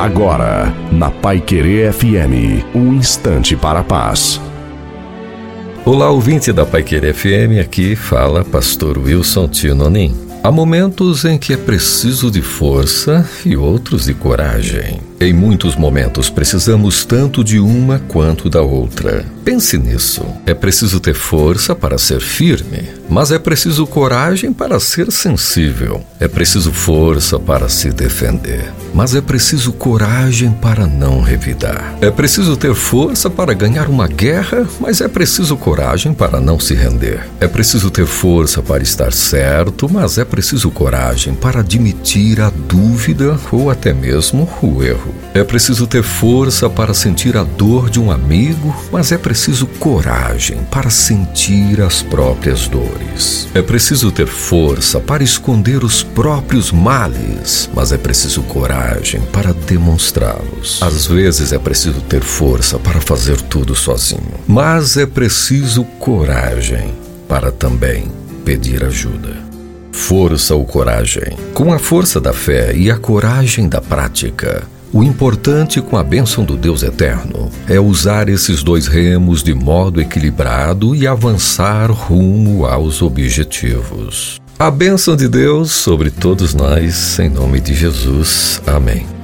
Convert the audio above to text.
Agora, na Pai Querer FM, um instante para a paz. Olá, ouvinte da Pai Querer FM, aqui fala Pastor Wilson Tinonim. Há momentos em que é preciso de força e outros de coragem. Em muitos momentos precisamos tanto de uma quanto da outra. Pense nisso. É preciso ter força para ser firme, mas é preciso coragem para ser sensível. É preciso força para se defender, mas é preciso coragem para não revidar. É preciso ter força para ganhar uma guerra, mas é preciso coragem para não se render. É preciso ter força para estar certo, mas é preciso coragem para admitir a dúvida ou até mesmo o erro. É preciso ter força para sentir a dor de um amigo, mas é preciso coragem para sentir as próprias dores. É preciso ter força para esconder os próprios males, mas é preciso coragem para demonstrá-los. Às vezes é preciso ter força para fazer tudo sozinho, mas é preciso coragem para também pedir ajuda. Força ou coragem? Com a força da fé e a coragem da prática, o importante com a bênção do Deus eterno é usar esses dois remos de modo equilibrado e avançar rumo aos objetivos. A bênção de Deus sobre todos nós, em nome de Jesus. Amém.